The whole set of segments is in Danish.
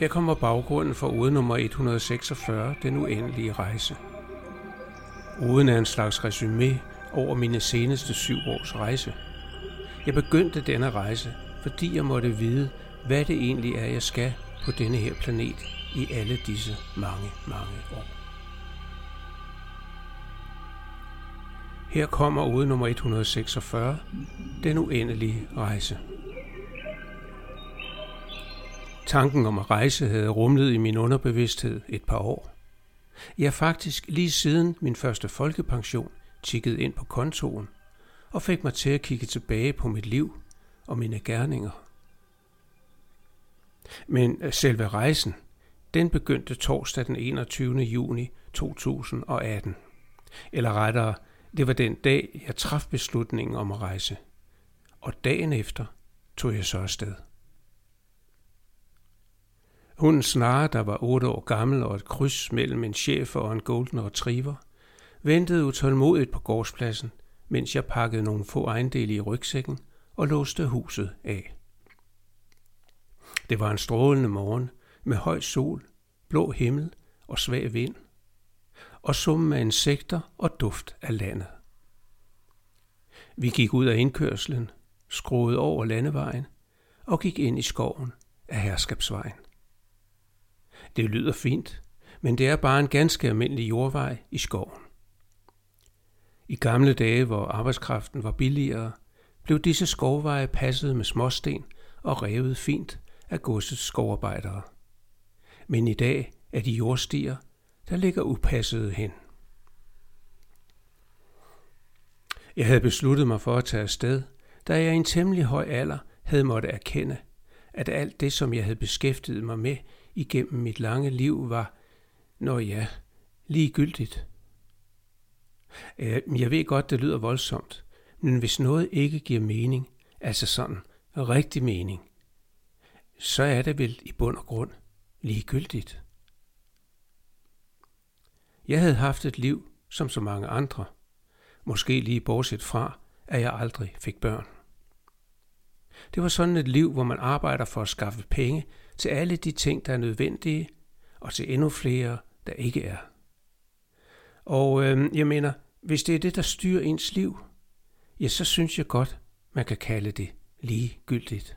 Her kommer baggrunden for ode nummer 146, Den uendelige rejse. Uden er en slags resume over mine seneste syv års rejse. Jeg begyndte denne rejse, fordi jeg måtte vide, hvad det egentlig er, jeg skal på denne her planet i alle disse mange, mange år. Her kommer ude nummer 146, Den uendelige rejse. Tanken om at rejse havde rumlet i min underbevidsthed et par år. Jeg faktisk lige siden min første folkepension tikkede ind på kontoen og fik mig til at kigge tilbage på mit liv og mine gerninger. Men øh, selve rejsen, den begyndte torsdag den 21. juni 2018. Eller rettere, det var den dag, jeg traf beslutningen om at rejse. Og dagen efter tog jeg så afsted. Hunden Snare, der var otte år gammel og et kryds mellem en chef og en golden retriever, ventede utålmodigt på gårdspladsen, mens jeg pakkede nogle få ejendele i rygsækken og låste huset af. Det var en strålende morgen med høj sol, blå himmel og svag vind, og summen af insekter og duft af landet. Vi gik ud af indkørslen, skruede over landevejen og gik ind i skoven af Herskabsvejen. Det lyder fint, men det er bare en ganske almindelig jordvej i skoven. I gamle dage, hvor arbejdskraften var billigere, blev disse skovveje passet med småsten og revet fint af godsets skovarbejdere. Men i dag er de jordstier, der ligger upassede hen. Jeg havde besluttet mig for at tage afsted, da jeg i en temmelig høj alder havde måtte erkende, at alt det, som jeg havde beskæftiget mig med igennem mit lange liv, var, når ja, ligegyldigt. Øh, jeg ved godt, det lyder voldsomt, men hvis noget ikke giver mening, altså sådan rigtig mening, så er det vel i bund og grund ligegyldigt. Jeg havde haft et liv som så mange andre, måske lige bortset fra, at jeg aldrig fik børn. Det var sådan et liv, hvor man arbejder for at skaffe penge til alle de ting, der er nødvendige, og til endnu flere, der ikke er. Og øh, jeg mener, hvis det er det, der styrer ens liv, ja, så synes jeg godt, man kan kalde det ligegyldigt.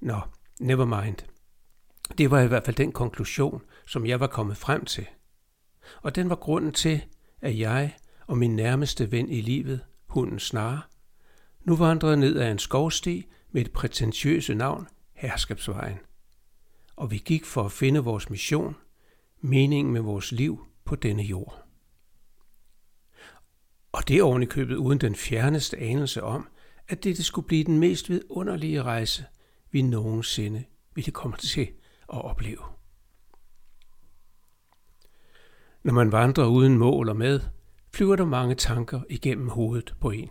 Nå, never mind. Det var i hvert fald den konklusion, som jeg var kommet frem til. Og den var grunden til, at jeg og min nærmeste ven i livet, hunden Snare, nu vandrede ned ad en skovsti med et prætentiøse navn, Herskabsvejen. Og vi gik for at finde vores mission, meningen med vores liv på denne jord. Og det oven i købet uden den fjerneste anelse om, at det skulle blive den mest vidunderlige rejse, vi nogensinde ville komme til at opleve. Når man vandrer uden mål og med, flyver der mange tanker igennem hovedet på en.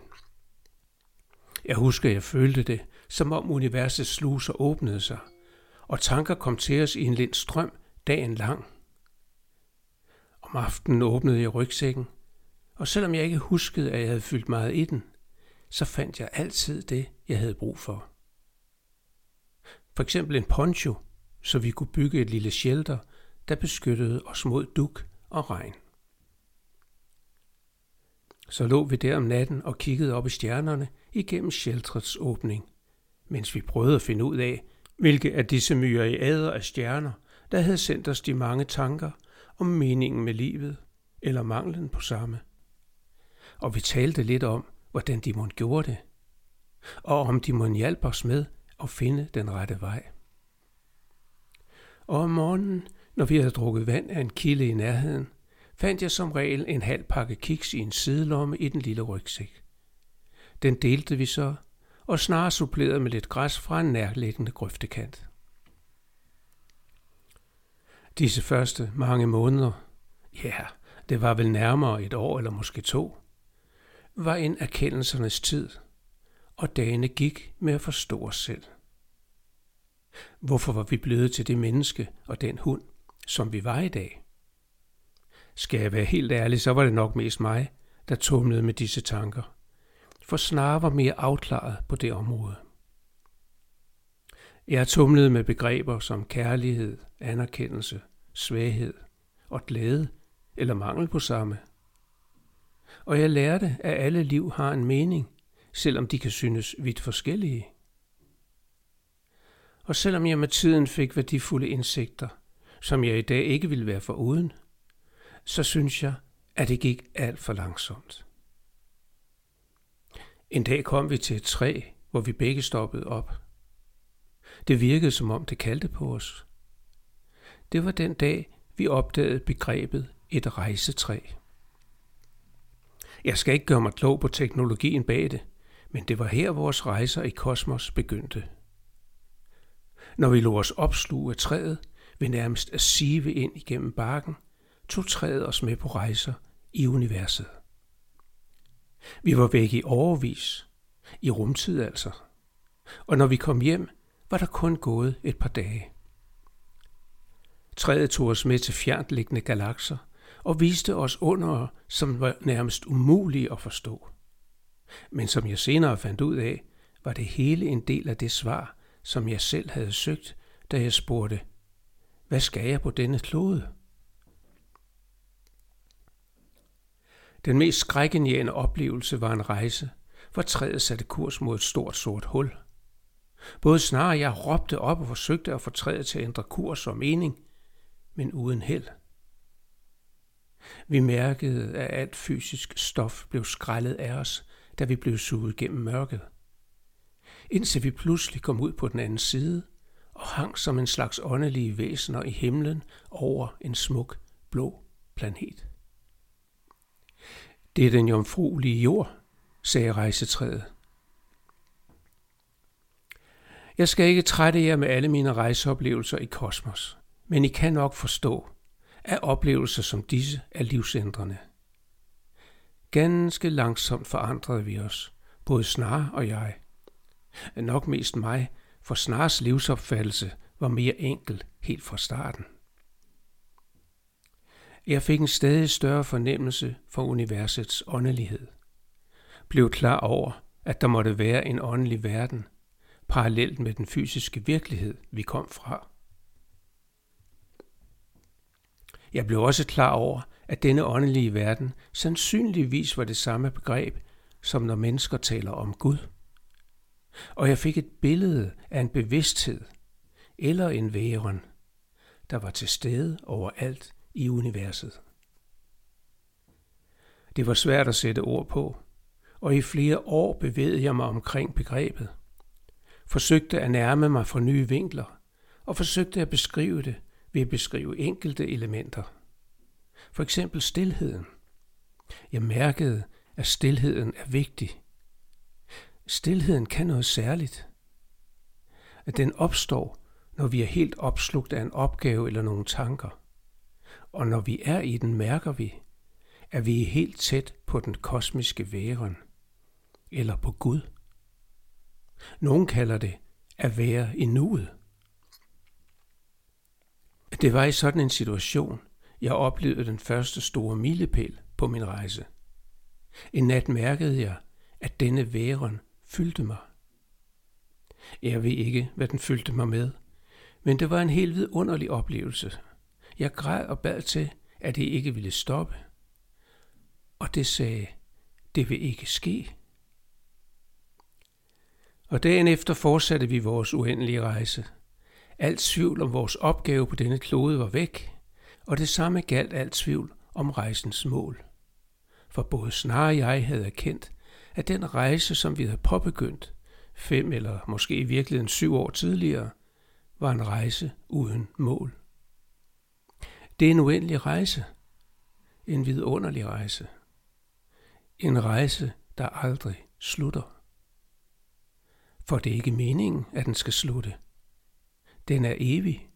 Jeg husker, jeg følte det, som om universets sluser åbnede sig, og tanker kom til os i en lind strøm dagen lang. Om aftenen åbnede jeg rygsækken, og selvom jeg ikke huskede, at jeg havde fyldt meget i den, så fandt jeg altid det, jeg havde brug for. For eksempel en poncho, så vi kunne bygge et lille shelter, der beskyttede os mod duk og regn. Så lå vi der om natten og kiggede op i stjernerne igennem shelterets åbning, mens vi prøvede at finde ud af, hvilke af disse myriader af stjerner, der havde sendt os de mange tanker om meningen med livet, eller manglen på samme. Og vi talte lidt om, hvordan de måtte gjorde det, og om de måtte hjælpe os med at finde den rette vej. Og om morgenen, når vi havde drukket vand af en kilde i nærheden, fandt jeg som regel en halv pakke kiks i en sidelomme i den lille rygsæk. Den delte vi så, og snarere suppleret med lidt græs fra en nærliggende grøftekant. Disse første mange måneder, ja, det var vel nærmere et år eller måske to, var en erkendelsernes tid, og dagene gik med at forstå os selv. Hvorfor var vi blevet til det menneske og den hund, som vi var i dag? Skal jeg være helt ærlig, så var det nok mest mig, der tumlede med disse tanker. For snarere var mere afklaret på det område. Jeg tumlede med begreber som kærlighed, anerkendelse, svaghed og glæde eller mangel på samme. Og jeg lærte, at alle liv har en mening, selvom de kan synes vidt forskellige. Og selvom jeg med tiden fik værdifulde indsigter, som jeg i dag ikke ville være for uden, så synes jeg, at det gik alt for langsomt. En dag kom vi til et træ, hvor vi begge stoppede op. Det virkede som om det kaldte på os. Det var den dag, vi opdagede begrebet et rejsetræ. Jeg skal ikke gøre mig klog på teknologien bag det, men det var her vores rejser i kosmos begyndte. Når vi lå os opsluge af træet, ved nærmest at sive ind igennem barken, tog træet os med på rejser i universet. Vi var væk i overvis, i rumtid altså. Og når vi kom hjem, var der kun gået et par dage. Træet tog os med til fjerntliggende galakser og viste os under, som var nærmest umulige at forstå. Men som jeg senere fandt ud af, var det hele en del af det svar, som jeg selv havde søgt, da jeg spurgte, hvad skal jeg på denne klode? Den mest skrækindjagende oplevelse var en rejse, hvor træet satte kurs mod et stort sort hul. Både snarere jeg råbte op og forsøgte at få træet til at ændre kurs og mening, men uden held. Vi mærkede, at alt fysisk stof blev skrællet af os, da vi blev suget gennem mørket. Indtil vi pludselig kom ud på den anden side og hang som en slags åndelige væsener i himlen over en smuk blå planet. Det er den jomfruelige jord, sagde rejsetræet. Jeg skal ikke trætte jer med alle mine rejseoplevelser i kosmos, men I kan nok forstå, at oplevelser som disse er livsændrende. Ganske langsomt forandrede vi os, både Snar og jeg. Nok mest mig, for Snars livsopfattelse var mere enkel helt fra starten. Jeg fik en stadig større fornemmelse for universets åndelighed. Blev klar over, at der måtte være en åndelig verden, parallelt med den fysiske virkelighed, vi kom fra. Jeg blev også klar over, at denne åndelige verden sandsynligvis var det samme begreb, som når mennesker taler om Gud. Og jeg fik et billede af en bevidsthed eller en væren, der var til stede overalt i universet. Det var svært at sætte ord på, og i flere år bevægede jeg mig omkring begrebet. Forsøgte at nærme mig fra nye vinkler, og forsøgte at beskrive det ved at beskrive enkelte elementer. For eksempel stilheden. Jeg mærkede, at stilheden er vigtig. Stilheden kan noget særligt. At den opstår, når vi er helt opslugt af en opgave eller nogle tanker. Og når vi er i den, mærker vi, at vi er helt tæt på den kosmiske væren, eller på Gud. Nogen kalder det at være i nuet. Det var i sådan en situation, jeg oplevede den første store milepæl på min rejse. En nat mærkede jeg, at denne væren fyldte mig. Jeg ved ikke, hvad den fyldte mig med, men det var en helt vidunderlig oplevelse. Jeg græd og bad til, at det ikke ville stoppe. Og det sagde, det vil ikke ske. Og dagen efter fortsatte vi vores uendelige rejse. Alt tvivl om vores opgave på denne klode var væk, og det samme galt alt tvivl om rejsens mål. For både Snar og jeg havde erkendt, at den rejse, som vi havde påbegyndt, fem eller måske i virkeligheden syv år tidligere, var en rejse uden mål. Det er en uendelig rejse. En vidunderlig rejse. En rejse, der aldrig slutter. For det er ikke meningen, at den skal slutte. Den er evig,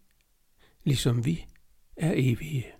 ligesom vi er evige.